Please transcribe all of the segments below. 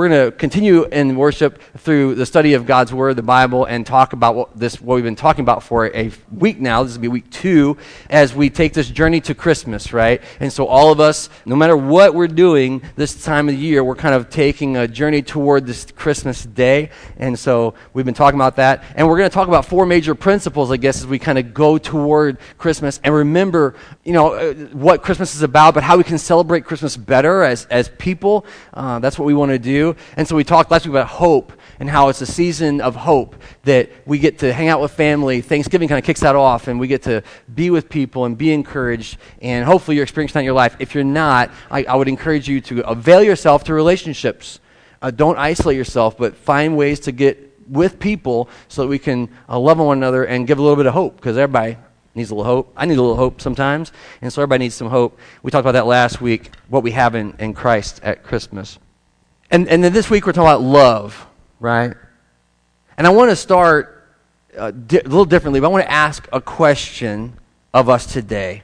we're going to continue in worship through the study of God's Word, the Bible, and talk about what, this, what we've been talking about for a week now. This will be week two as we take this journey to Christmas, right? And so, all of us, no matter what we're doing this time of year, we're kind of taking a journey toward this Christmas day. And so, we've been talking about that. And we're going to talk about four major principles, I guess, as we kind of go toward Christmas and remember, you know, what Christmas is about, but how we can celebrate Christmas better as, as people. Uh, that's what we want to do. And so we talked last week about hope and how it's a season of hope that we get to hang out with family. Thanksgiving kind of kicks that off, and we get to be with people and be encouraged. And hopefully, you're experiencing that in your life. If you're not, I, I would encourage you to avail yourself to relationships. Uh, don't isolate yourself, but find ways to get with people so that we can uh, love one another and give a little bit of hope because everybody needs a little hope. I need a little hope sometimes, and so everybody needs some hope. We talked about that last week, what we have in, in Christ at Christmas. And, and then this week we're talking about love, right? And I want to start uh, di- a little differently, but I want to ask a question of us today.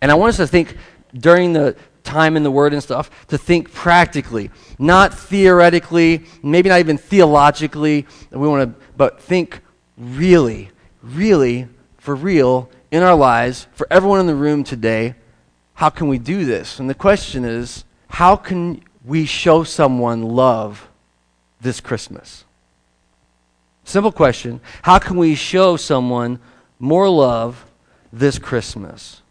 And I want us to think during the time in the Word and stuff, to think practically, not theoretically, maybe not even theologically. We want to, but think really, really, for real in our lives, for everyone in the room today. How can we do this? And the question is, how can we show someone love this Christmas? Simple question. How can we show someone more love this Christmas?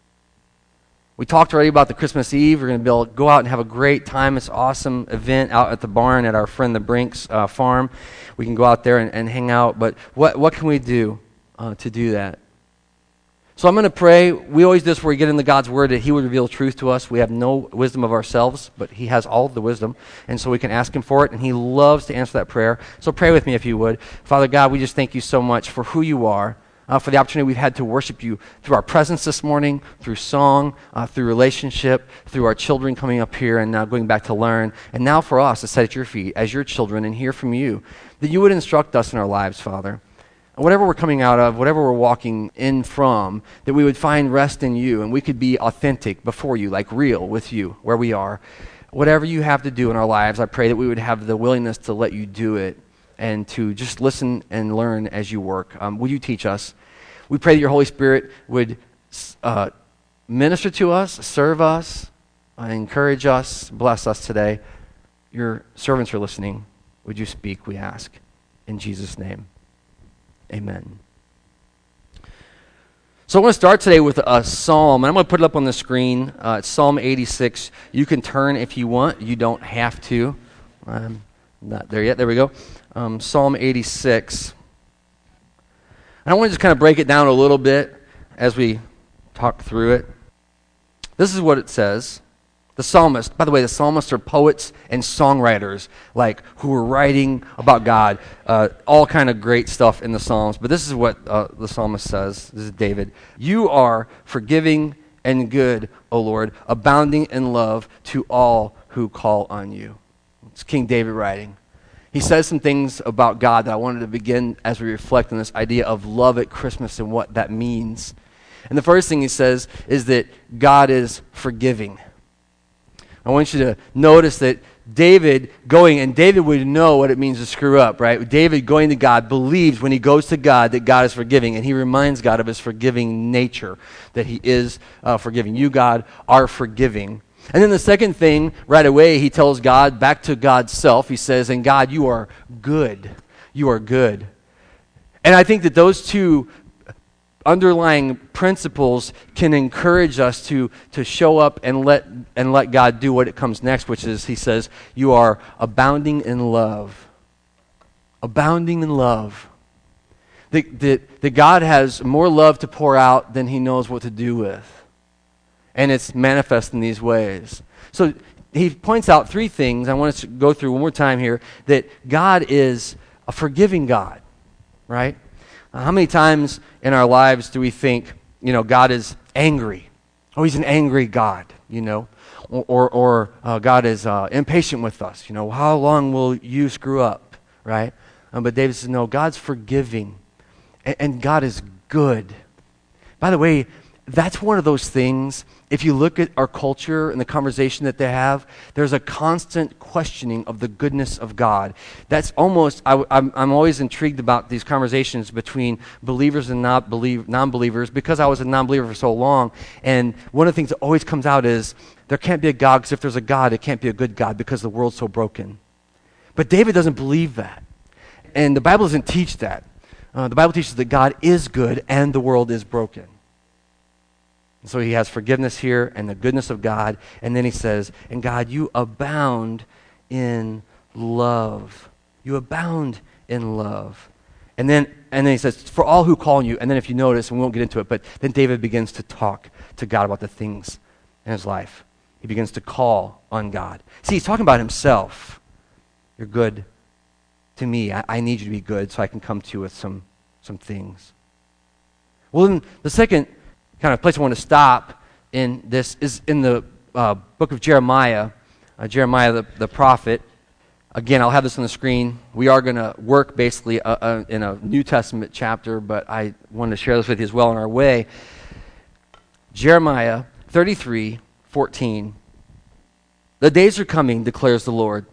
We talked already about the Christmas Eve. We're going to be able to go out and have a great time. It's an awesome event out at the barn at our friend the Brinks uh, farm. We can go out there and, and, hang out. But what, what can we do uh, to do that? So I'm going to pray. We always do this where we get into God's Word that He would reveal truth to us. We have no wisdom of ourselves, but He has all the wisdom. And so we can ask Him for it, and He loves to answer that prayer. So pray with me if you would. Father God, we just thank you so much for who you are. Uh, for the opportunity we've had to worship you through our presence this morning, through song, uh, through relationship, through our children coming up here and now going back to learn, and now for us to sit at your feet as your children and hear from you, that you would instruct us in our lives, Father whatever we're coming out of, whatever we're walking in from, that we would find rest in you and we could be authentic before you, like real with you, where we are. Whatever you have to do in our lives, I pray that we would have the willingness to let you do it and to just listen and learn as you work. Um, will you teach us? We pray that your Holy Spirit would uh, minister to us, serve us, uh, encourage us, bless us today. Your servants are listening. Would you speak, we ask. In Jesus' name. Amen. So I want to start today with a psalm, and I'm going to put it up on the screen. Uh, it's Psalm 86. You can turn if you want. You don't have to. I'm not there yet. There we go. Um, Psalm 86. And I want to just kind of break it down a little bit as we talk through it. This is what it says. The psalmist, by the way, the psalmists are poets and songwriters, like who were writing about God, uh, all kind of great stuff in the Psalms. But this is what uh, the psalmist says. This is David. You are forgiving and good, O Lord, abounding in love to all who call on you. It's King David writing. He says some things about God that I wanted to begin as we reflect on this idea of love at Christmas and what that means. And the first thing he says is that God is forgiving. I want you to notice that David going, and David would know what it means to screw up, right? David going to God believes when he goes to God that God is forgiving, and he reminds God of his forgiving nature, that he is uh, forgiving. You, God, are forgiving. And then the second thing, right away, he tells God, back to God's self, he says, And God, you are good. You are good. And I think that those two underlying principles can encourage us to, to show up and let, and let God do what it comes next, which is, he says, you are abounding in love. Abounding in love. That, that, that God has more love to pour out than he knows what to do with. And it's manifest in these ways. So he points out three things I want us to go through one more time here that God is a forgiving God, right? How many times in our lives do we think, you know, God is angry? Oh, he's an angry God, you know? Or, or, or uh, God is uh, impatient with us. You know, how long will you screw up, right? Um, but David says, no, God's forgiving, and, and God is good. By the way, that's one of those things if you look at our culture and the conversation that they have, there's a constant questioning of the goodness of God. That's almost, I, am always intrigued about these conversations between believers and not believe, non believers because I was a non believer for so long. And one of the things that always comes out is there can't be a God because if there's a God, it can't be a good God because the world's so broken. But David doesn't believe that. And the Bible doesn't teach that. Uh, the Bible teaches that God is good and the world is broken. And so he has forgiveness here and the goodness of God. And then he says, And God, you abound in love. You abound in love. And then, and then he says, For all who call on you. And then if you notice, and we won't get into it, but then David begins to talk to God about the things in his life. He begins to call on God. See, he's talking about himself. You're good to me. I, I need you to be good so I can come to you with some, some things. Well, then the second kind of place I want to stop in this is in the uh, book of Jeremiah, uh, Jeremiah the, the prophet. Again, I'll have this on the screen. We are going to work basically uh, uh, in a New Testament chapter, but I wanted to share this with you as well on our way. Jeremiah 33 14. The days are coming, declares the Lord,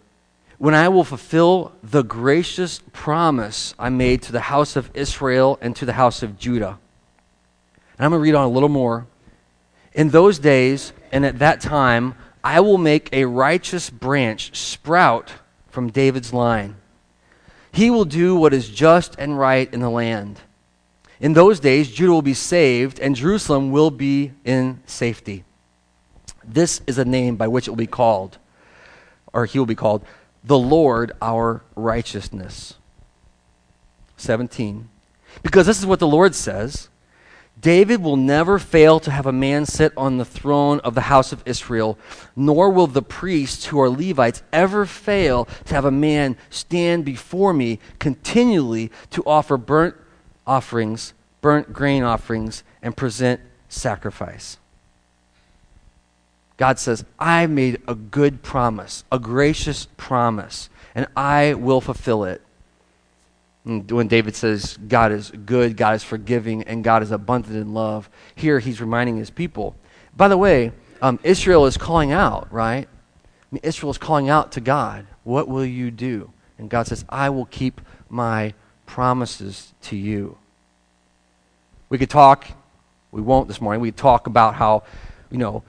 when I will fulfill the gracious promise I made to the house of Israel and to the house of Judah and I'm going to read on a little more. In those days and at that time, I will make a righteous branch sprout from David's line. He will do what is just and right in the land. In those days, Judah will be saved, and Jerusalem will be in safety. This is a name by which it will be called, or he will be called, the Lord our righteousness. 17. Because this is what the Lord says David will never fail to have a man sit on the throne of the house of Israel, nor will the priests who are Levites ever fail to have a man stand before me continually to offer burnt offerings, burnt grain offerings, and present sacrifice. God says, I made a good promise, a gracious promise, and I will fulfill it when David says God is good, God is forgiving, and God is abundant in love, here he's reminding his people. By the way, um, Israel is calling out, right? I mean, Israel is calling out to God, What will you do? And God says, I will keep my promises to you. We could talk, we won't this morning, we could talk about how, you know,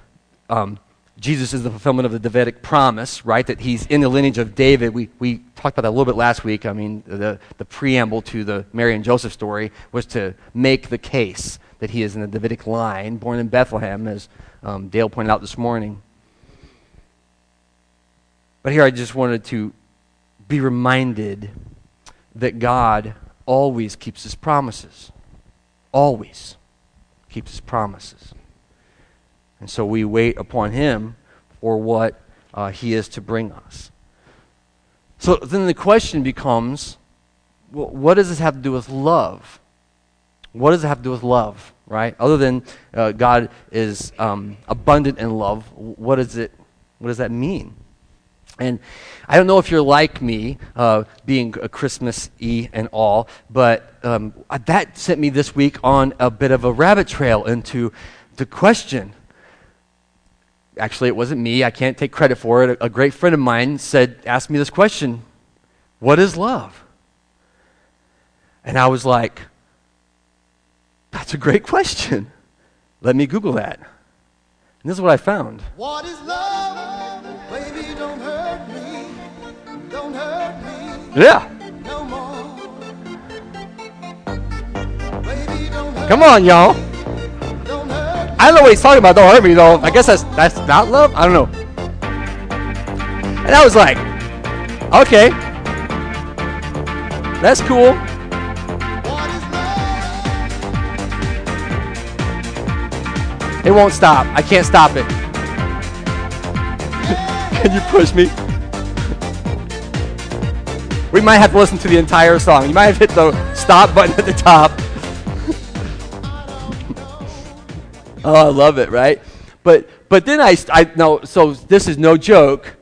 um, Jesus is the fulfillment of the Davidic promise, right? That he's in the lineage of David. We, we talked about that a little bit last week. I mean, the, the preamble to the Mary and Joseph story was to make the case that he is in the Davidic line, born in Bethlehem, as um, Dale pointed out this morning. But here I just wanted to be reminded that God always keeps his promises. Always keeps his promises. And so we wait upon him for what uh, he is to bring us. So then the question becomes well, what does this have to do with love? What does it have to do with love, right? Other than uh, God is um, abundant in love, what, is it, what does that mean? And I don't know if you're like me, uh, being a Christmas y and all, but um, that sent me this week on a bit of a rabbit trail into the question actually, it wasn't me. I can't take credit for it. A, a great friend of mine said, asked me this question What is love? And I was like, That's a great question. Let me Google that. And this is what I found. What is love? Baby, don't hurt me. Don't hurt me. Yeah. No. Baby, Come on, y'all. I don't know what he's talking about. Don't hurt me though. I guess that's that's not love. I don't know. And I was like, okay, that's cool. It won't stop. I can't stop it. Can you push me? We might have to listen to the entire song. You might have hit the stop button at the top. Oh, I love it, right? But but then I I no so this is no joke.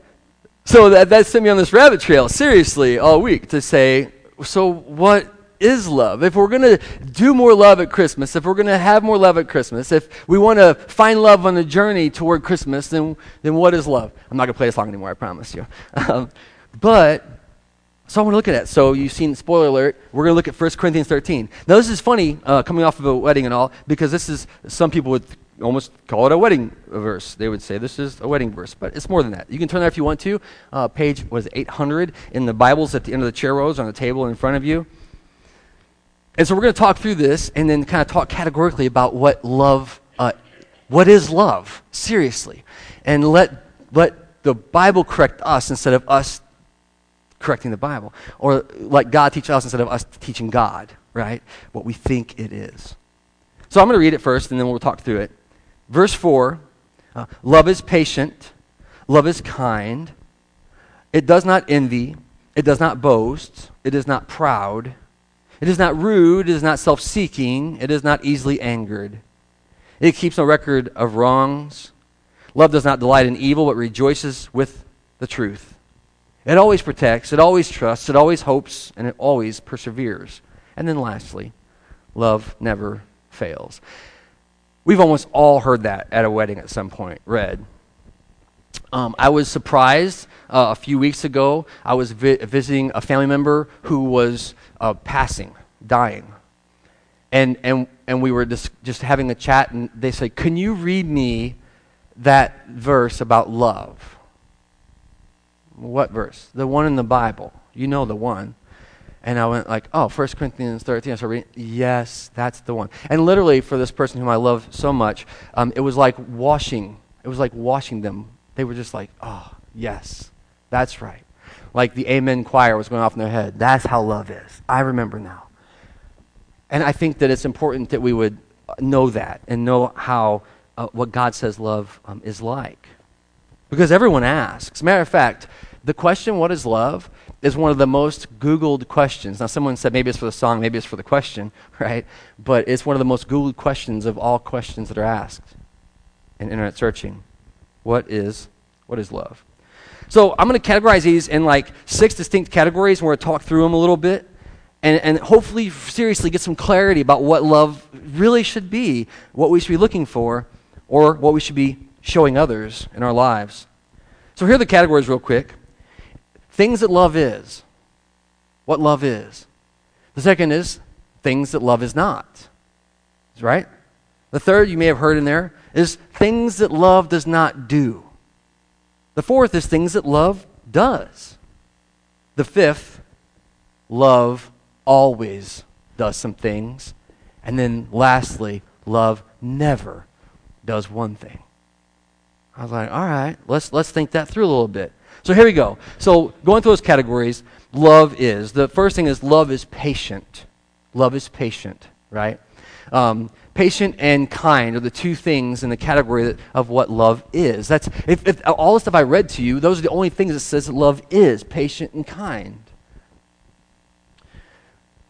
So that that sent me on this rabbit trail seriously all week to say so what is love? If we're going to do more love at Christmas, if we're going to have more love at Christmas, if we want to find love on the journey toward Christmas, then, then what is love? I'm not going to play this song anymore, I promise you. Um, but, so I want to look at that. So you've seen, spoiler alert, we're going to look at 1 Corinthians 13. Now, this is funny, uh, coming off of a wedding and all, because this is, some people would almost call it a wedding verse. They would say this is a wedding verse, but it's more than that. You can turn there if you want to. Uh, page was 800 in the Bibles at the end of the chair rows on the table in front of you. And so we're going to talk through this and then kind of talk categorically about what love, uh, what is love, seriously, and let let the Bible correct us instead of us correcting the Bible, or let God teach us instead of us teaching God, right? What we think it is. So I'm going to read it first, and then we'll talk through it. Verse 4 uh, Love is patient, love is kind, it does not envy, it does not boast, it is not proud, it is not rude, it is not self seeking, it is not easily angered. It keeps no record of wrongs. Love does not delight in evil, but rejoices with the truth. It always protects, it always trusts, it always hopes, and it always perseveres. And then lastly, love never fails. We've almost all heard that at a wedding at some point, read. Um, I was surprised uh, a few weeks ago. I was vi- visiting a family member who was uh, passing, dying. And, and, and we were just, just having a chat, and they said, Can you read me that verse about love? What verse? The one in the Bible. You know the one. And I went like, oh, 1 Corinthians 13. I started reading, yes, that's the one. And literally, for this person whom I love so much, um, it was like washing. It was like washing them. They were just like, oh, yes, that's right. Like the Amen choir was going off in their head. That's how love is. I remember now. And I think that it's important that we would know that and know how uh, what God says love um, is like. Because everyone asks. Matter of fact, the question, what is love, is one of the most Googled questions. Now, someone said maybe it's for the song, maybe it's for the question, right? But it's one of the most Googled questions of all questions that are asked in internet searching. What is, what is love? So I'm going to categorize these in like six distinct categories, and we're going to talk through them a little bit. And, and hopefully, seriously, get some clarity about what love really should be, what we should be looking for, or what we should be showing others in our lives. So, here are the categories, real quick. Things that love is. What love is. The second is things that love is not. Right? The third, you may have heard in there, is things that love does not do. The fourth is things that love does. The fifth, love always does some things. And then lastly, love never does one thing. I was like, all right, let's, let's think that through a little bit. So here we go. So going through those categories, love is. The first thing is love is patient. Love is patient, right? Um, patient and kind are the two things in the category of what love is. That's if, if all the stuff I read to you, those are the only things that says love is patient and kind.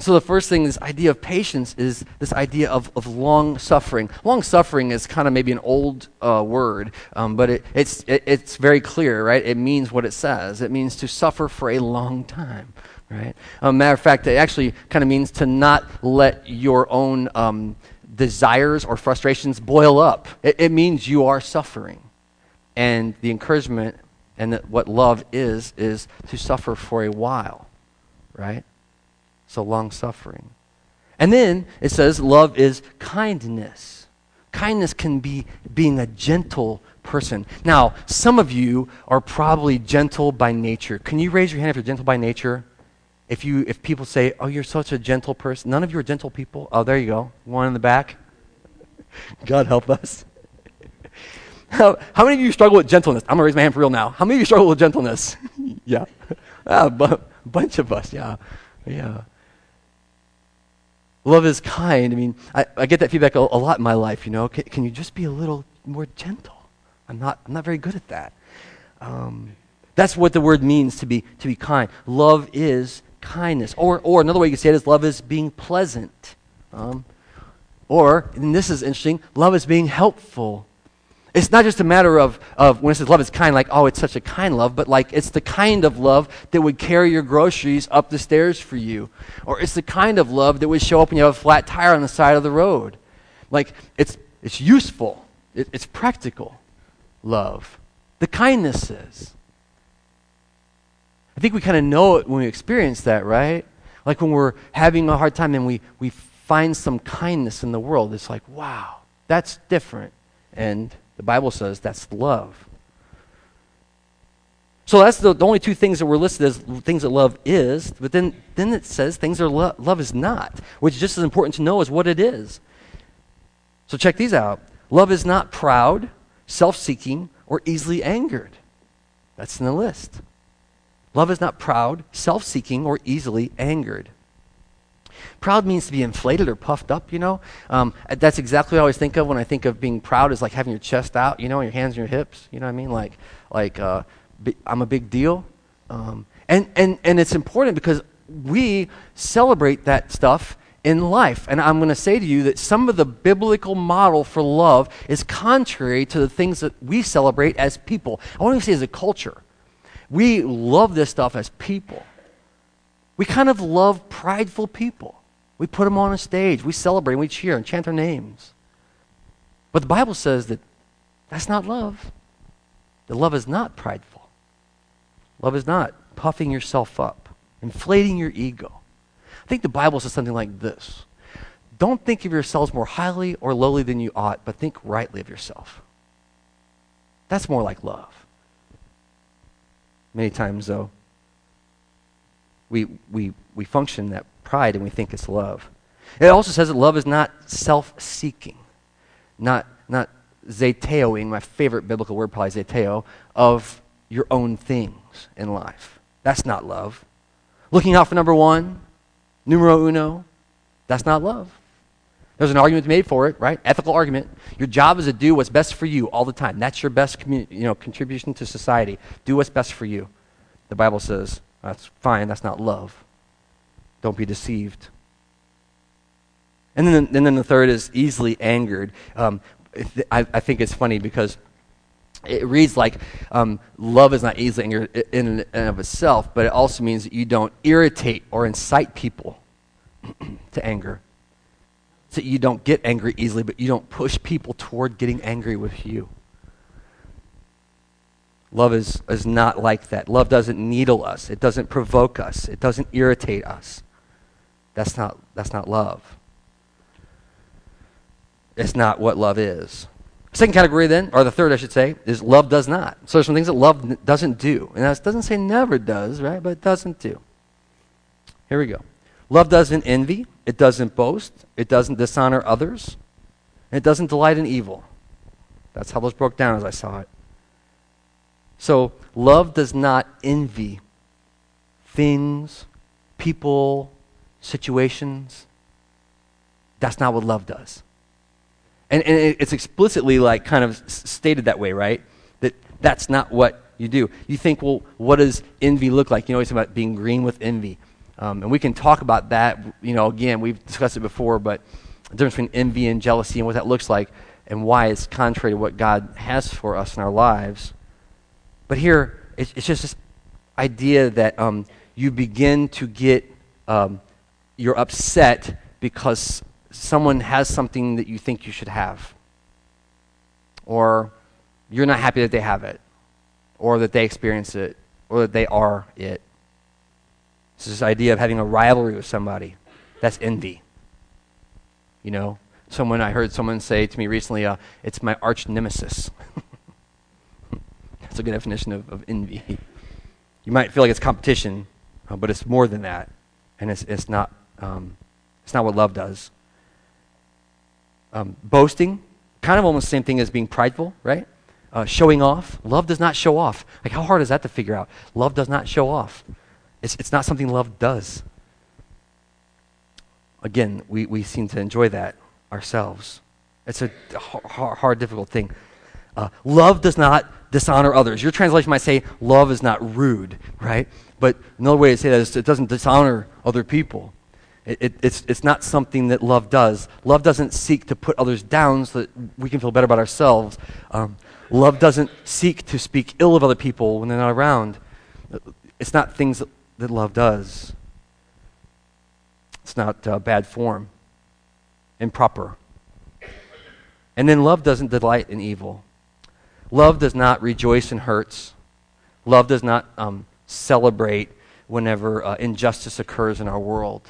So the first thing, this idea of patience, is this idea of, of long suffering. Long suffering is kind of maybe an old uh, word, um, but it, it's, it, it's very clear, right? It means what it says. It means to suffer for a long time, right? Um, matter of fact, it actually kind of means to not let your own um, desires or frustrations boil up. It, it, means you are suffering. And the encouragement and what love is, is to suffer for a while, right? So long suffering. And then it says love is kindness. Kindness can be being a gentle person. Now, some of you are probably gentle by nature. Can you raise your hand if you're gentle by nature? If you if people say, "Oh, you're such a gentle person." None of you are gentle people. Oh, there you go. One in the back. God help us. How, how many of you struggle with gentleness? I'm going to raise my hand for real now. How many of you struggle with gentleness? yeah. Ah, bunch of us, yeah. Yeah. Love is kind. I mean, I, I get that feedback a, a, lot in my life, you know. Can, can, you just be a little more gentle? I'm not, I'm not very good at that. Um, that's what the word means to be, to be kind. Love is kindness. Or, or another way you can say it is love is being pleasant. Um, or, and this is interesting, love is being helpful. It's not just a matter of, of when it says love is kind, like, oh, it's such a kind love, but like it's the kind of love that would carry your groceries up the stairs for you. Or it's the kind of love that would show up when you have a flat tire on the side of the road. Like, it's, it's useful, it, it's practical love. The kindness is. I think we kind of know it when we experience that, right? Like when we're having a hard time and we, we find some kindness in the world, it's like, wow, that's different. And the Bible says that's love. So that's the, the only two things that were listed as things that love is, but then, then it says things that lo- love is not, which is just as important to know as what it is. So check these out. Love is not proud, self seeking, or easily angered. That's in the list. Love is not proud, self seeking, or easily angered. Proud means to be inflated or puffed up, you know. Um, that's exactly what I always think of when I think of being proud is like having your chest out, you know, your hands on your hips, you know what I mean? Like, like uh, I'm a big deal. Um, and, and, and it's important because we celebrate that stuff in life. And I'm going to say to you that some of the biblical model for love is contrary to the things that we celebrate as people. I want to say as a culture. We love this stuff as people. We kind of love prideful people. We put them on a stage, we celebrate, we cheer and chant their names. But the Bible says that that's not love. That love is not prideful. Love is not puffing yourself up, inflating your ego. I think the Bible says something like this Don't think of yourselves more highly or lowly than you ought, but think rightly of yourself. That's more like love. Many times, though, we, we, we function that pride and we think it's love. It also says that love is not self seeking, not, not zeteoing, my favorite biblical word, probably zeteo, of your own things in life. That's not love. Looking out for number one, numero uno, that's not love. There's an argument made for it, right? Ethical argument. Your job is to do what's best for you all the time. That's your best you know, contribution to society. Do what's best for you. The Bible says that's fine. That's not love. Don't be deceived. And then, and then the third is easily angered. Um, I, I, think it's funny because it reads like um, love is not easily angered in and of itself, but it also means that you don't irritate or incite people to anger so you don't get angry easily, but you don't push people toward getting angry with you. Love is, is not like that. Love doesn't needle us, it doesn't provoke us, it doesn't irritate us. That's not, that's not love. It's not what love is. Second category, then, or the third, I should say, is love does not. So there's some things that love doesn't do. And that doesn't say never does, right? But it doesn't do. Here we go. Love doesn't envy, it doesn't boast, it doesn't dishonor others, it doesn't delight in evil. That's how those broke down as I saw it. So, love does not envy things, people, situations. That's not what love does. And, and it's explicitly like kind of stated that way, right? That that's not what you do. You think, well, what does envy look like? You know, it's about being green with envy. Um, and we can talk about that. You know, again, we've discussed it before, but the difference between envy and jealousy and what that looks like and why it's contrary to what God has for us in our lives. But here, it's, it's just this idea that um, you begin to get, um, you're upset because someone has something that you think you should have. Or you're not happy that they have it, or that they experience it, or that they are it. It's this idea of having a rivalry with somebody. That's envy. You know, someone I heard someone say to me recently, uh, "It's my arch nemesis." That's a good definition of, of envy. You might feel like it's competition, uh, but it's more than that, and it's it's not um, it's not what love does. Um, boasting, kind of almost the same thing as being prideful, right? Uh, showing off. Love does not show off. Like, how hard is that to figure out? Love does not show off. It's, it's not something love does. Again, we, we seem to enjoy that ourselves. It's a hard, hard difficult thing. Uh, love does not dishonor others. Your translation might say love is not rude, right? But another way to say that is it doesn't dishonor other people. It, it, it's, it's not something that love does. Love doesn't seek to put others down so that we can feel better about ourselves. Um, love doesn't seek to speak ill of other people when they're not around. It's not things that, that love does. It's not uh, bad form, improper. And then love doesn't delight in evil. Love does not rejoice in hurts. Love does not um, celebrate whenever uh, injustice occurs in our world.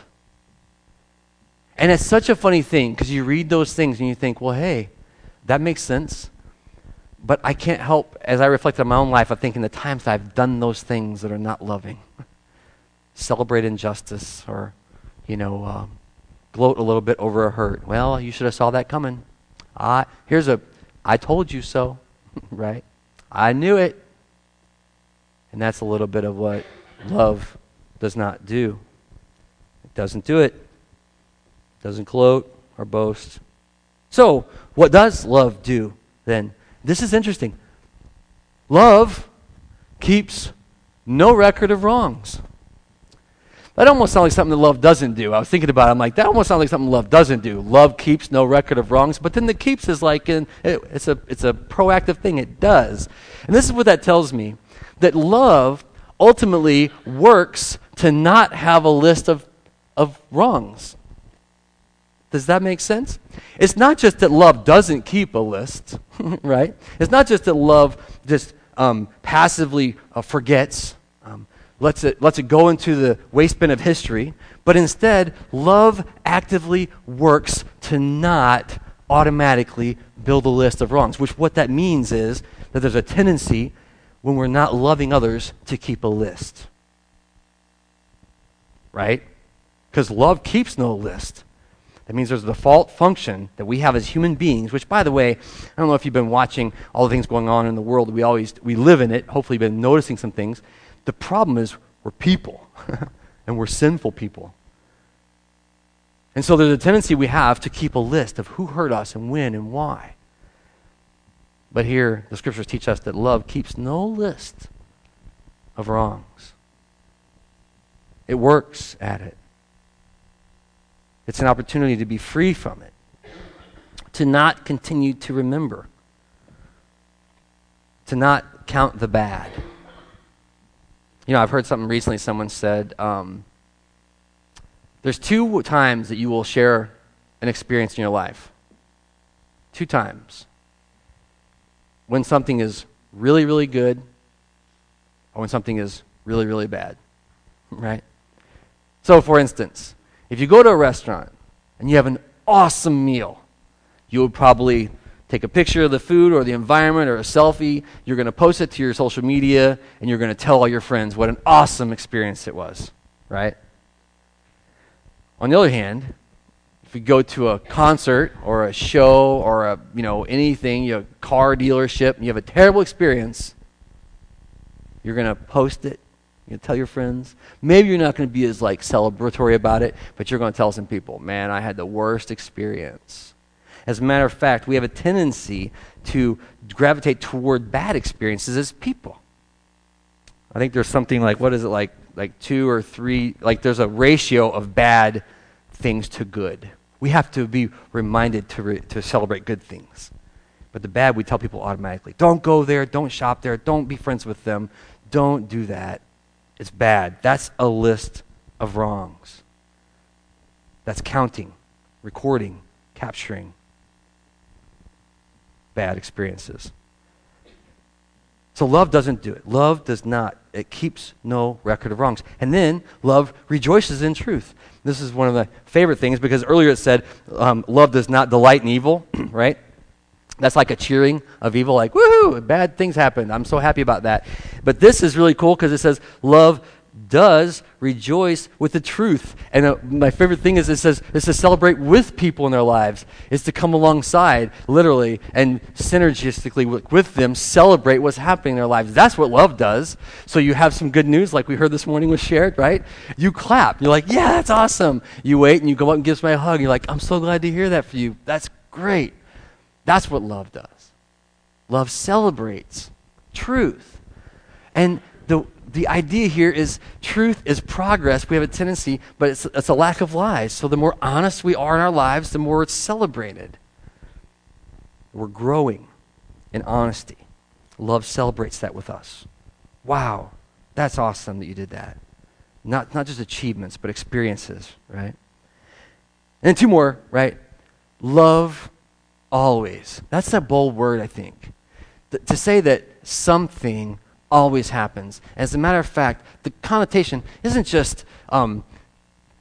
And it's such a funny thing because you read those things and you think, well, hey, that makes sense. But I can't help, as I reflect on my own life, of thinking the times that I've done those things that are not loving. Celebrate injustice or, you know, uh, gloat a little bit over a hurt. Well, you should have saw that coming. I, here's a, I told you so, right? I knew it. And that's a little bit of what love does not do. It doesn't do it doesn't gloat or boast. So, what does love do then? This is interesting. Love keeps no record of wrongs. That almost sounds like something that love doesn't do. I was thinking about it. I'm like, that almost sounds like something love doesn't do. Love keeps no record of wrongs. But then the keeps is like, in, it, it's, a, it's a proactive thing. It does. And this is what that tells me that love ultimately works to not have a list of, of wrongs. Does that make sense? It's not just that love doesn't keep a list, right? It's not just that love just um, passively uh, forgets, um, lets, it, lets it go into the waste bin of history, but instead, love actively works to not automatically build a list of wrongs, which what that means is that there's a tendency when we're not loving others to keep a list. Right? Because love keeps no list. That means there's a default function that we have as human beings, which, by the way, I don't know if you've been watching all the things going on in the world. We always we live in it. Hopefully, you've been noticing some things. The problem is we're people, and we're sinful people. And so there's a tendency we have to keep a list of who hurt us and when and why. But here, the scriptures teach us that love keeps no list of wrongs. It works at it. It's an opportunity to be free from it, to not continue to remember, to not count the bad. You know, I've heard something recently, someone said, um, there's two times that you will share an experience in your life. Two times. When something is really, really good, or when something is really, really bad. Right? So, for instance, if you go to a restaurant and you have an awesome meal, you would probably take a picture of the food or the environment or a selfie. You're going to post it to your social media and you're going to tell all your friends what an awesome experience it was, right? On the other hand, if you go to a concert or a show or a, you know, anything, you a car dealership, and you have a terrible experience, you're going to post it you tell your friends. Maybe you're not going to be as like celebratory about it, but you're going to tell some people, "Man, I had the worst experience." As a matter of fact, we have a tendency to gravitate toward bad experiences as people. I think there's something like what is it like like 2 or 3 like there's a ratio of bad things to good. We have to be reminded to re, to celebrate good things. But the bad we tell people automatically. Don't go there, don't shop there, don't be friends with them. Don't do that. It's bad. That's a list of wrongs. That's counting, recording, capturing bad experiences. So love doesn't do it. Love does not. It keeps no record of wrongs. And then love rejoices in truth. This is one of my favorite things because earlier it said um, love does not delight in evil, right? That's like a cheering of evil, like, woohoo, bad things happen. I'm so happy about that. But this is really cool because it says, love does rejoice with the truth. And uh, my favorite thing is it says it's to celebrate with people in their lives. It's to come alongside, literally, and synergistically with, with, them, celebrate what's happening in their lives. That's what love does. So you have some good news, like we heard this morning was shared, right? You clap. You're like, yeah, that's awesome. You wait and you go up and give somebody a hug. You're like, I'm so glad to hear that for you. That's great. That's what love does. Love celebrates truth. And the, the idea here is truth is progress. We have a tendency, but it's, it's a lack of lies. So the more honest we are in our lives, the more it's celebrated. We're growing in honesty. Love celebrates that with us. Wow, that's awesome that you did that. Not, not just achievements, but experiences, right? And two more, right? Love always. That's a bold word, I think. Th- to say that something always happens. As a matter of fact, the connotation isn't just um,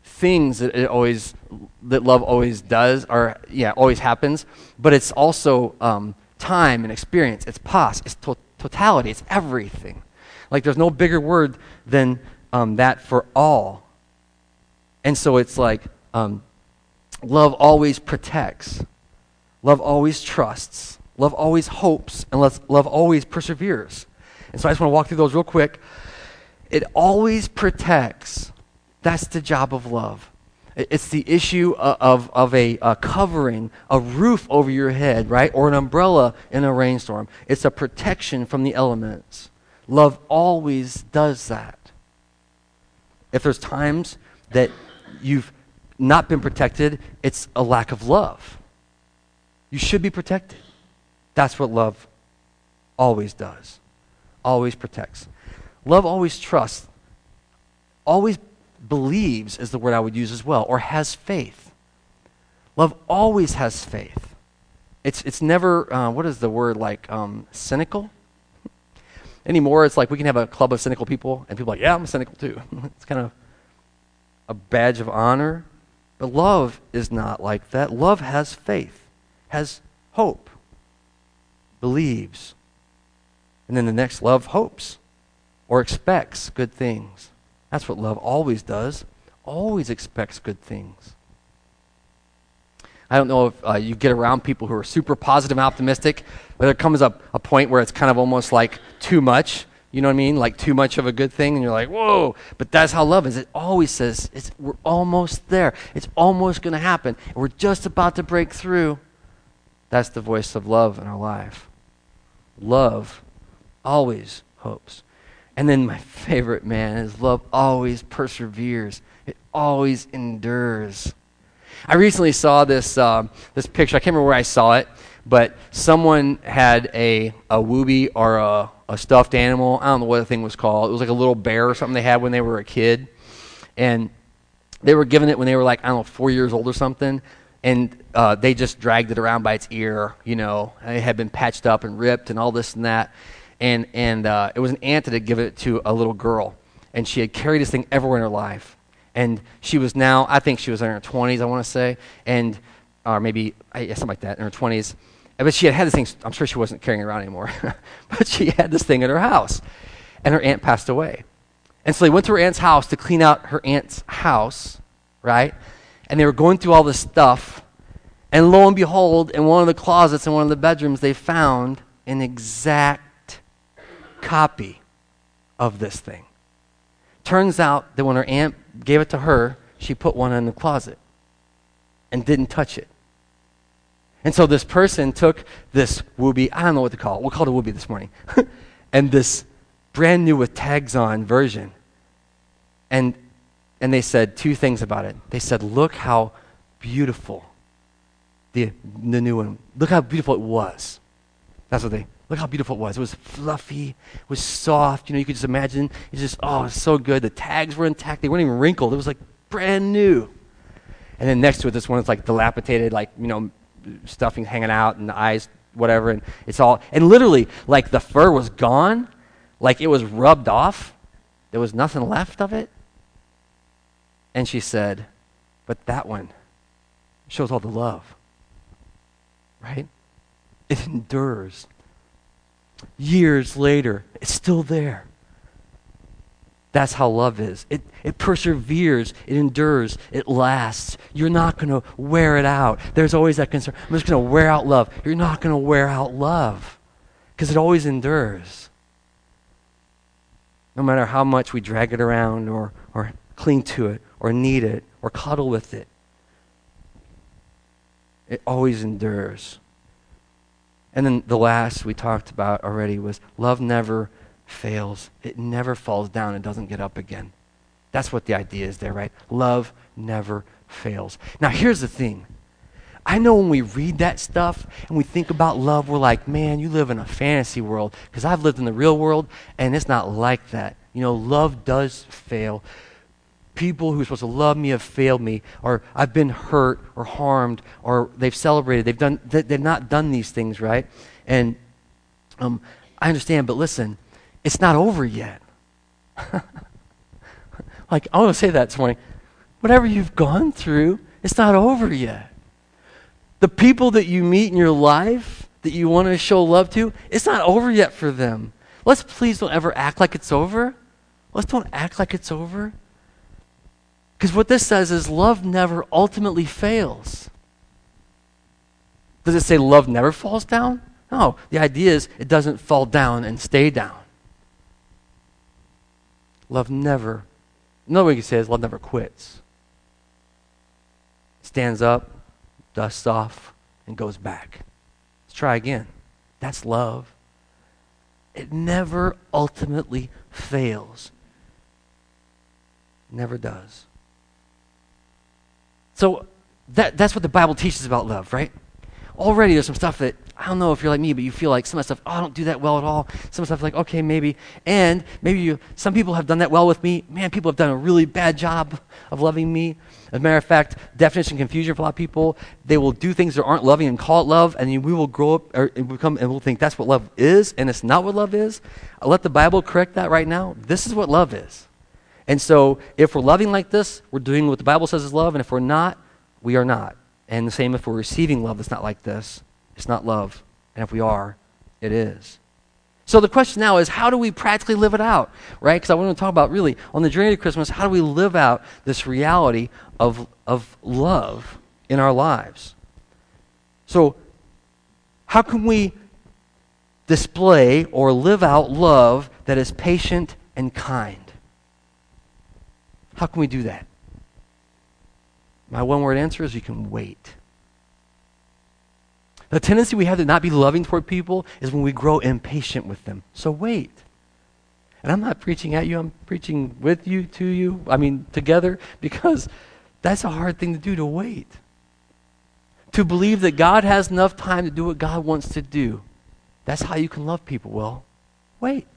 things that it always that love always does or yeah always happens, but it's also um, time and experience. It's pos. It's to- totality. It's everything. Like there's no bigger word than um, that for all. And so it's like um, love always protects, love always trusts, love always hopes, and love always perseveres. And so I just want to walk through those real quick. It always protects. That's the job of love. It's the issue of, of a, a, covering, a roof over your head, right? Or an umbrella in a rainstorm. It's a protection from the elements. Love always does that. If there's times that you've not been protected, it's a lack of love. You should be protected. That's what love always does always protects. Love always trusts. Always believes is the word I would use as well, or has faith. Love always has faith. It's, it's never, uh, what is the word like, um, cynical? Anymore, it's like we can have a club of cynical people, and people are like, yeah, I'm cynical too. it's kind of a badge of honor. But love is not like that. Love has faith, has hope, believes, and then the next, love hopes or expects good things. That's what love always does, always expects good things. I don't know if uh, you get around people who are super positive and optimistic, but there comes a, point where it's kind of almost like too much. You know what I mean? Like too much of a good thing, and you're like, whoa. But that's how love is. It always says, we're almost there. It's almost going to happen. We're just about to break through. That's the voice of love in our life. Love always hopes. And then my favorite, man, is love always perseveres. It always endures. I recently saw this, uh, this picture. I can't remember where I saw it, but someone had a, a Wooby or a, a stuffed animal. I don't know what the thing was called. It was like a little bear or something they had when they were a kid. And they were given it when they were like, I don't know, four years old or something. And uh, they just dragged it around by its ear, you know. It had been patched up and ripped and all this and that and, and uh, it was an aunt that had given it to a little girl. And she had carried this thing everywhere in her life. And she was now, I think she was in her 20s, I want to say, and or maybe yeah, something like that, in her 20s. But she had had this thing, I'm sure she wasn't carrying around anymore, but she had this thing in her house. And her aunt passed away. And so they went to her aunt's house to clean out her aunt's house, right? And they were going through all this stuff. And lo and behold, in one of the closets in one of the bedrooms, they found an exact copy of this thing. Turns out that when her aunt gave it to her, she put one in the closet and didn't touch it. And so this person took this Wooby, I don't know what to call it. We'll call it a Wooby this morning. and this brand new with tags on version. And, and they said two things about it. They said, Look how beautiful the, the new one, look how beautiful it was. That's what they Look how beautiful it was. It was fluffy, it was soft. You know, you could just imagine. It's just, oh, it's so good. The tags were intact. They weren't even wrinkled. It was like brand new. And then next to it, this one is like dilapidated, like, you know, stuffing hanging out and the eyes, whatever. And it's all, and literally, like the fur was gone, like it was rubbed off. There was nothing left of it. And she said, but that one shows all the love, right? It endures years later, it's still there. That's how love is. It, it perseveres, it endures, it lasts. You're not going to wear it out. There's always that concern. I'm just going to wear out love. You're not going to wear out love because it always endures. No matter how much we drag it around or, or cling to it or need it or cuddle with it, it always endures. And then the last we talked about already was love never fails. It never falls down and doesn't get up again. That's what the idea is there, right? Love never fails. Now, here's the thing. I know when we read that stuff and we think about love, we're like, man, you live in a fantasy world. Because I've lived in the real world and it's not like that. You know, love does fail. People who are supposed to love me have failed me, or I've been hurt or harmed, or they've celebrated. They've done. They've not done these things, right? And um, I understand, but listen, it's not over yet. like I want to say that this morning. Whatever you've gone through, it's not over yet. The people that you meet in your life that you want to show love to, it's not over yet for them. Let's please don't ever act like it's over. Let's don't act like it's over. Because what this says is love never ultimately fails. Does it say love never falls down? No. The idea is it doesn't fall down and stay down. Love never, another way you can say is love never quits. Stands up, dusts off, and goes back. Let's try again. That's love. It never ultimately fails. Never does. So that, that's what the Bible teaches about love, right? Already there's some stuff that, I don't know if you're like me, but you feel like some of stuff, oh, I don't do that well at all. Some stuff like, okay, maybe. And maybe you, some people have done that well with me. Man, people have done a really bad job of loving me. As a matter of fact, definition confusion for a lot of people, they will do things that aren't loving and call it love, and we will grow up or become, and we'll think that's what love is, and it's not what love is. I'll let the Bible correct that right now. This is what love is. And so, if we're loving like this, we're doing what the Bible says is love, and if we're not, we are not. And the same if we're receiving love that's not like this, it's not love. And if we are, it is. So the question now is how do we practically live it out, right? Because I want to talk about really on the journey to Christmas, how do we live out this reality of, of love in our lives? So, how can we display or live out love that is patient and kind? How can we do that? My one word answer is you can wait. The tendency we have to not be loving toward people is when we grow impatient with them. So wait. And I'm not preaching at you, I'm preaching with you, to you, I mean, together, because that's a hard thing to do to wait. To believe that God has enough time to do what God wants to do. That's how you can love people. Well, wait.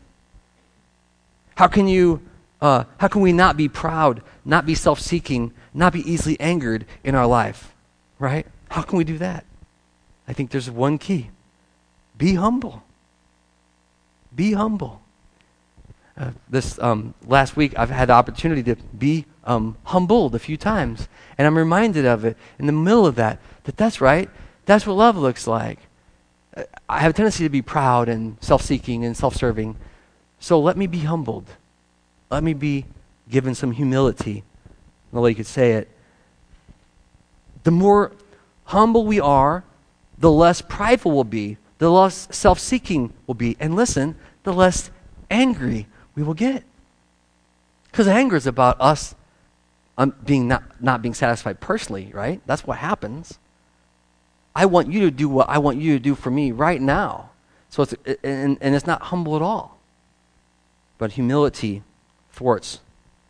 How can you uh, how can we not be proud, not be self seeking, not be easily angered in our life? Right? How can we do that? I think there's one key be humble. Be humble. Uh, this um, last week, I've had the opportunity to be um, humbled a few times. And I'm reminded of it in the middle of that, that that's right. That's what love looks like. Uh, I have a tendency to be proud and self seeking and self serving. So let me be humbled. Let me be given some humility. The way you could say it. The more humble we are, the less prideful we'll be, the less self seeking we'll be. And listen, the less angry we will get. Because anger is about us um, being not, not being satisfied personally, right? That's what happens. I want you to do what I want you to do for me right now. So it's, and, and it's not humble at all. But humility thwarts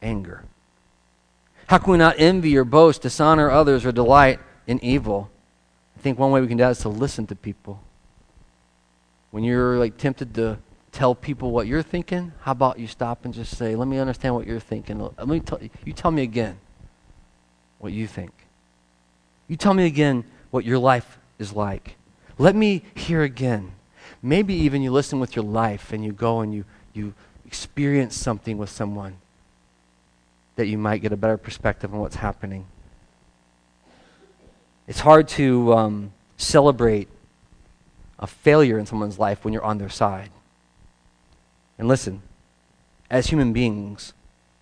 anger? How can we not envy or boast, dishonor others, or delight in evil? I think one way we can do that is to listen to people. When you're like tempted to tell people what you're thinking, how about you stop and just say, "Let me understand what you're thinking. Let me tell you, you tell me again what you think. You tell me again what your life is like. Let me hear again. Maybe even you listen with your life and you go and you you experience something with someone that you might get a better perspective on what's happening. It's hard to um, celebrate a failure in someone's life when you're on their side. And listen, as human beings,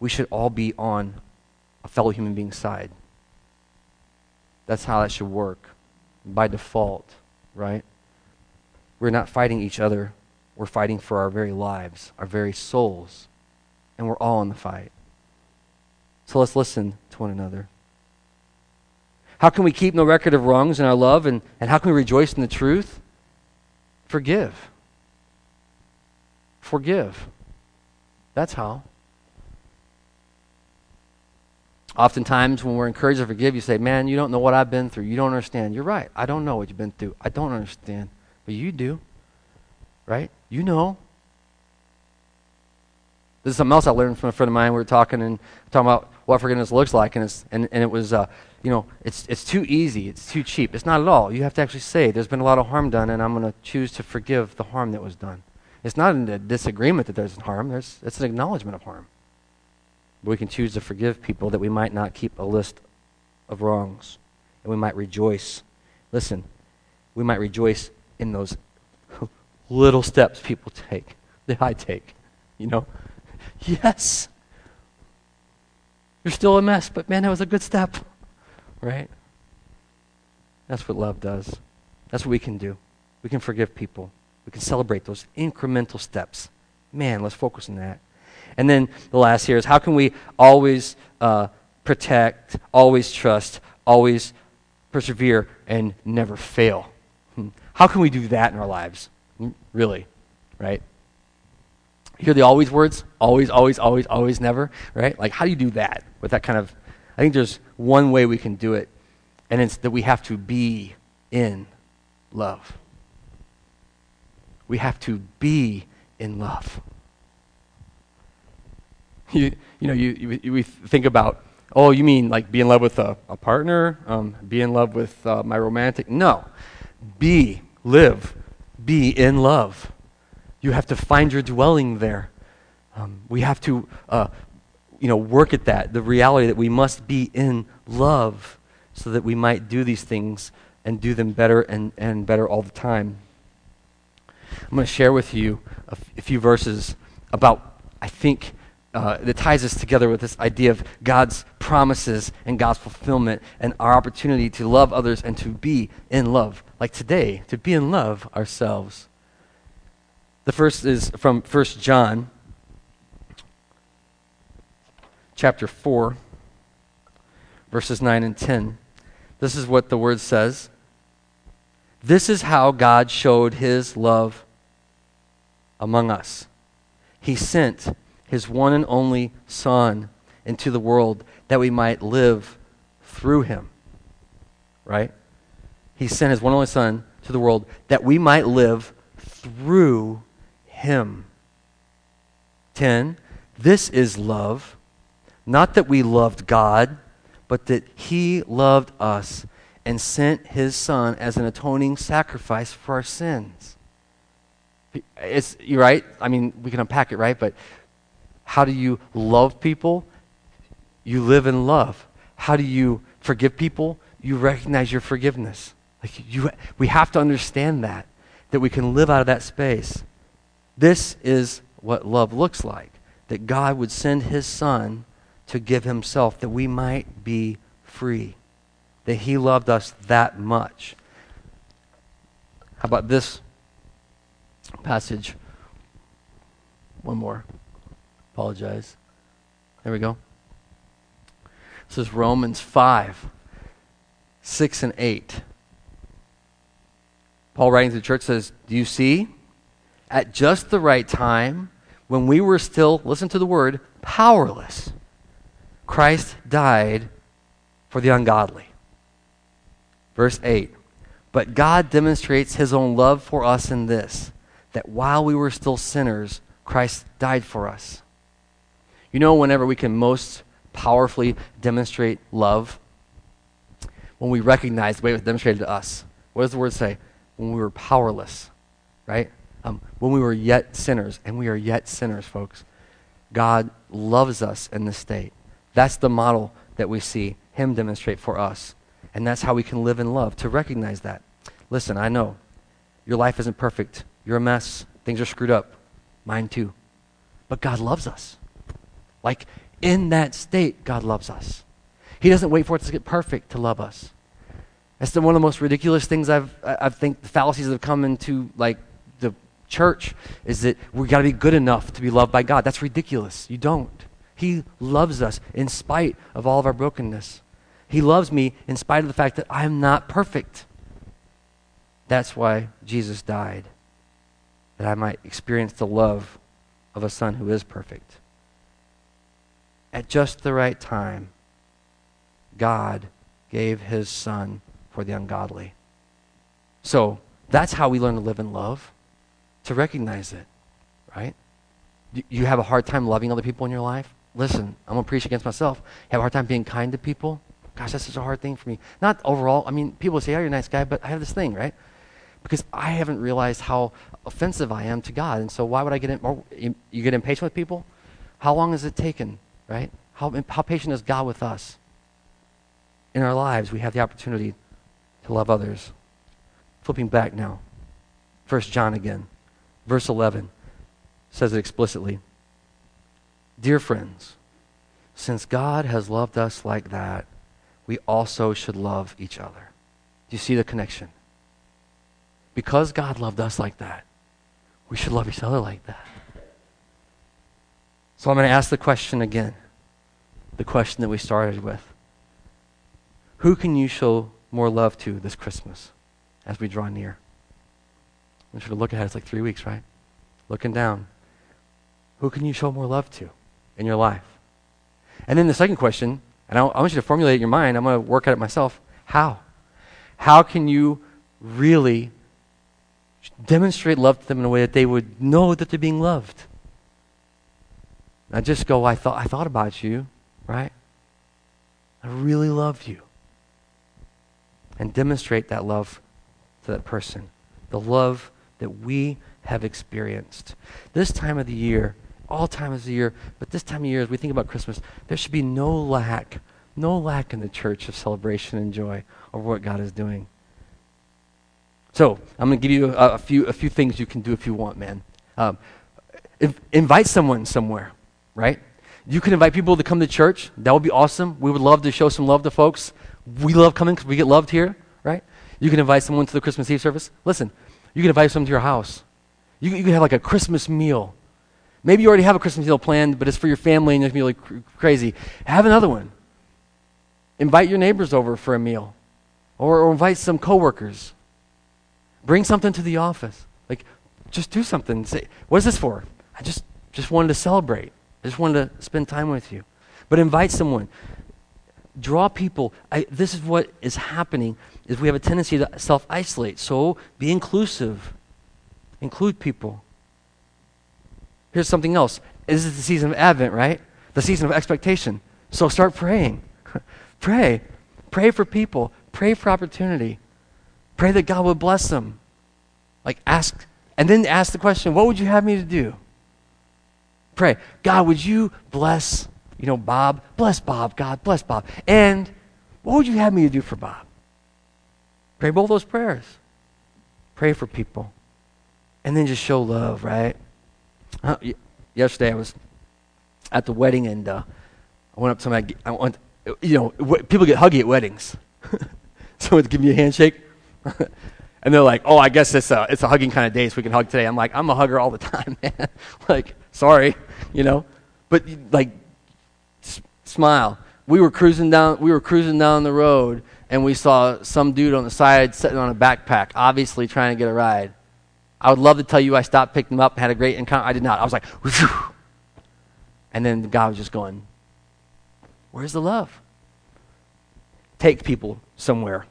we should all be on a fellow human being's side. That's how that should work by default, right? We're not fighting each other we're fighting for our very lives, our very souls, and we're all in the fight. So let's listen to one another. How can we keep no record of wrongs in our love, and, and how can we rejoice in the truth? Forgive. Forgive. That's how. Oftentimes, when we're encouraged to forgive, you say, Man, you don't know what I've been through. You don't understand. You're right. I don't know what you've been through. I don't understand. But you do. Right? You know. This is something else I learned from a friend of mine. We were talking and talking about what forgiveness looks like, and, it's, and, and it was, uh, you know, it's, it's too easy. It's too cheap. It's not at all. You have to actually say, there's been a lot of harm done, and I'm going to choose to forgive the harm that was done. It's not in a disagreement that there's harm. There's, it's an acknowledgement of harm. We can choose to forgive people that we might not keep a list of wrongs. And we might rejoice. Listen, we might rejoice in those little steps people take, that I take. You know? Yes. You're still a mess, but man, that was a good step. Right? That's what love does. That's what we can do. We can forgive people. We can celebrate those incremental steps. Man, let's focus on that. And then the last here is how can we always uh, protect, always trust, always persevere, and never fail? Hmm. How can we do that in our lives? Really, right? Hear the always words? Always, always, always, always, never, right? Like, how do you do that with that kind of. I think there's one way we can do it, and it's that we have to be in love. We have to be in love. You, you know, you, you, we think about, oh, you mean like be in love with a, a partner? Um, be in love with uh, my romantic? No. Be, live, be in love. You have to find your dwelling there. Um, we have to, uh, you know, work at that. The reality that we must be in love so that we might do these things and do them better and, and better all the time. I'm going to share with you a, f- a few verses about, I think, uh, that ties us together with this idea of God's promises and God's fulfillment and our opportunity to love others and to be in love. Like today, to be in love ourselves. The first is from 1 John chapter 4 verses 9 and 10. This is what the word says. This is how God showed his love among us. He sent his one and only Son into the world that we might live through him. Right? He sent his one and only Son to the world that we might live through him. 10. This is love. Not that we loved God, but that he loved us and sent his Son as an atoning sacrifice for our sins. It's, you're right. I mean, we can unpack it, right? But how do you love people? You live in love. How do you forgive people? You recognize your forgiveness. Like you, we have to understand that, that we can live out of that space. This is what love looks like that God would send his Son to give himself that we might be free, that he loved us that much. How about this passage? One more. Apologize. There we go. This is Romans 5, 6 and 8. Paul writing to the church says, Do you see? At just the right time, when we were still, listen to the word, powerless, Christ died for the ungodly. Verse 8. But God demonstrates his own love for us in this, that while we were still sinners, Christ died for us. You know, whenever we can most powerfully demonstrate love? When we recognize the way it was demonstrated to us. What does the word say? When we were powerless, right? Um, when we were yet sinners, and we are yet sinners, folks. God loves us in this state. That's the model that we see Him demonstrate for us. And that's how we can live in love, to recognize that. Listen, I know your life isn't perfect. You're a mess. Things are screwed up. Mine too. But God loves us. Like in that state, God loves us. He doesn't wait for us to get perfect to love us. That's one of the most ridiculous things I've, I think the fallacies that have come into like the church is that we've got to be good enough to be loved by God. That's ridiculous. You don't. He loves us in spite of all of our brokenness. He loves me in spite of the fact that I'm not perfect. That's why Jesus died, that I might experience the love of a son who is perfect. at just the right time, God gave his son for the ungodly. So that's how we learn to live in love, to recognize it, right? You have a hard time loving other people in your life? Listen, I'm going to preach against myself. You have a hard time being kind to people? Gosh, that's such a hard thing for me. Not overall. I mean, people say, oh, you're a nice guy, but I have this thing, right? Because I haven't realized how offensive I am to God. And so why would I get in, or you get impatient with people? How long has it taken, right? How, how patient is God with us? In our lives, we have the opportunity to love others. Flipping back now. First John again. Verse 11 says it explicitly. Dear friends, since God has loved us like that, we also should love each other. Do you see the connection? Because God loved us like that, we should love each other like that. So I'm going to ask the question again the question that we started with. Who can you show more love to this Christmas as we draw near? I want you to look ahead. It's like three weeks, right? Looking down. Who can you show more love to in your life? And then the second question, and I, I want you to formulate it in your mind. I'm going to work at it myself. How? How can you really demonstrate love to them in a way that they would know that they're being loved? Not just go, I thought, I thought about you, right? I really love you. And demonstrate that love to that person. The love that we have experienced. This time of the year, all times of the year, but this time of year, as we think about Christmas, there should be no lack, no lack in the church of celebration and joy over what God is doing. So I'm going to give you a, a, few a few things you can do if you want, man. Um, if, invite someone somewhere, right? You can invite people to come to church. That would be awesome. We would love to show some love to folks. We love coming because we get loved here, right? You can invite someone to the Christmas Eve service. Listen, you can invite someone to your house. You, you can have like a Christmas meal. Maybe you already have a Christmas meal planned, but it's for your family and it's going to be really cr- crazy. Have another one. Invite your neighbors over for a meal or, or invite some coworkers. Bring something to the office. Like, just do something. Say, what is this for? I just, just wanted to celebrate. I just wanted to spend time with you. But invite someone. Draw people. I, this is what is happening is we have a tendency to self-isolate. So be inclusive. Include people. Here's something else. This is the season of Advent, right? The season of expectation. So start praying. Pray. Pray for people. Pray for opportunity. Pray that God would bless them. Like ask, and then ask the question, what would you have me to do? Pray, God, would you bless, you know, Bob? Bless Bob, God, bless Bob. And what would you have me to do for Bob? Pray both those prayers. Pray for people. And then just show love, right? Uh, yesterday I was at the wedding and uh, I went up to my, I went, you know, people get huggy at weddings. Someone give me a handshake. and they're like, oh, I guess it's a, it's a hugging kind of day, so we can hug today. I'm like, I'm a hugger all the time, man. like, sorry, you know? But, like, smile. We were cruising down, we were cruising down the road, and we saw some dude on the side sitting on a backpack, obviously trying to get a ride. I would love to tell you I stopped, picked him up, had a great encounter. I did not. I was like, Whew. and then God was just going, Where's the love? Take people somewhere.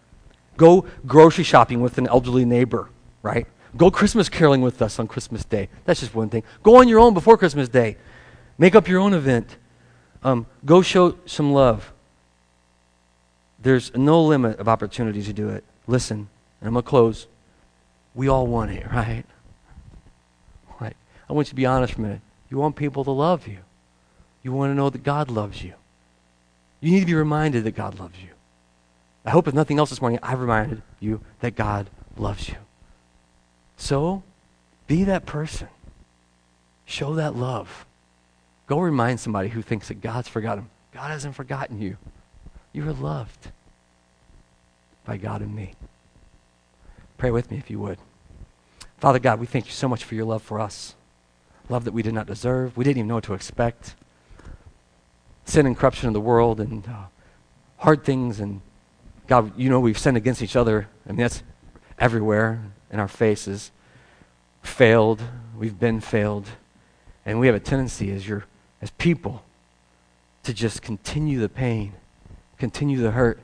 Go grocery shopping with an elderly neighbor, right? Go Christmas caroling with us on Christmas Day. That's just one thing. Go on your own before Christmas Day. Make up your own event. Um, go show some love. There's no limit of opportunities to do it. Listen, and I'm going to close. We all want it, right? Right. I want you to be honest for a minute. You want people to love you. You want to know that God loves you. You need to be reminded that God loves you. I hope if nothing else this morning, I've reminded you that God loves you. So, be that person. Show that love. Go remind somebody who thinks that God's forgotten. God hasn't forgotten you. You are loved by God and me. Pray with me if you would. Father God, we thank you so much for your love for us. Love that we did not deserve. We didn't even know what to expect. Sin and corruption in the world and uh, hard things and God, you know we've sinned against each other. I mean, that's everywhere in our faces. Failed. We've been failed. And we have a tendency as your as people to just continue the pain, continue the hurt.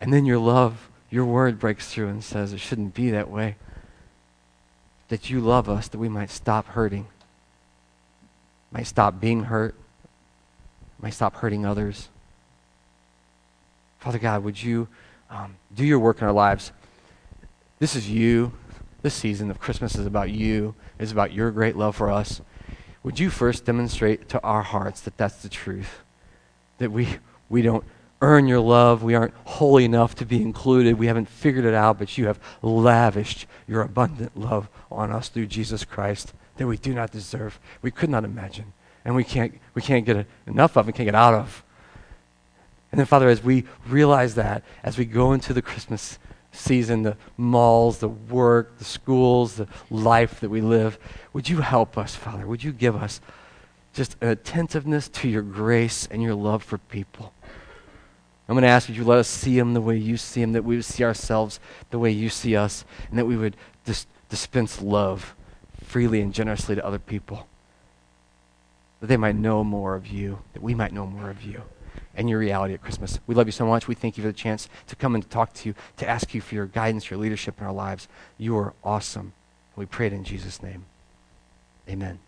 And then your love, your word breaks through and says it shouldn't be that way. That you love us that we might stop hurting, might stop being hurt, might stop hurting others. Father God, would you um, do your work in our lives? This is you. This season of Christmas is about you, it's about your great love for us. Would you first demonstrate to our hearts that that's the truth? That we, we don't earn your love. We aren't holy enough to be included. We haven't figured it out, but you have lavished your abundant love on us through Jesus Christ that we do not deserve. We could not imagine. And we can't, we can't get enough of and can't get out of. And then, Father, as we realize that, as we go into the Christmas season, the malls, the work, the schools, the life that we live, would you help us, Father? Would you give us just an attentiveness to your grace and your love for people? I'm going to ask that you let us see them the way you see them, that we would see ourselves the way you see us, and that we would dis- dispense love freely and generously to other people. That they might know more of you, that we might know more of you and your reality at Christmas. We love you so much. We thank you for the chance to come and to talk to you, to ask you for your guidance, your leadership in our lives. You are awesome. We pray it in Jesus' name. Amen.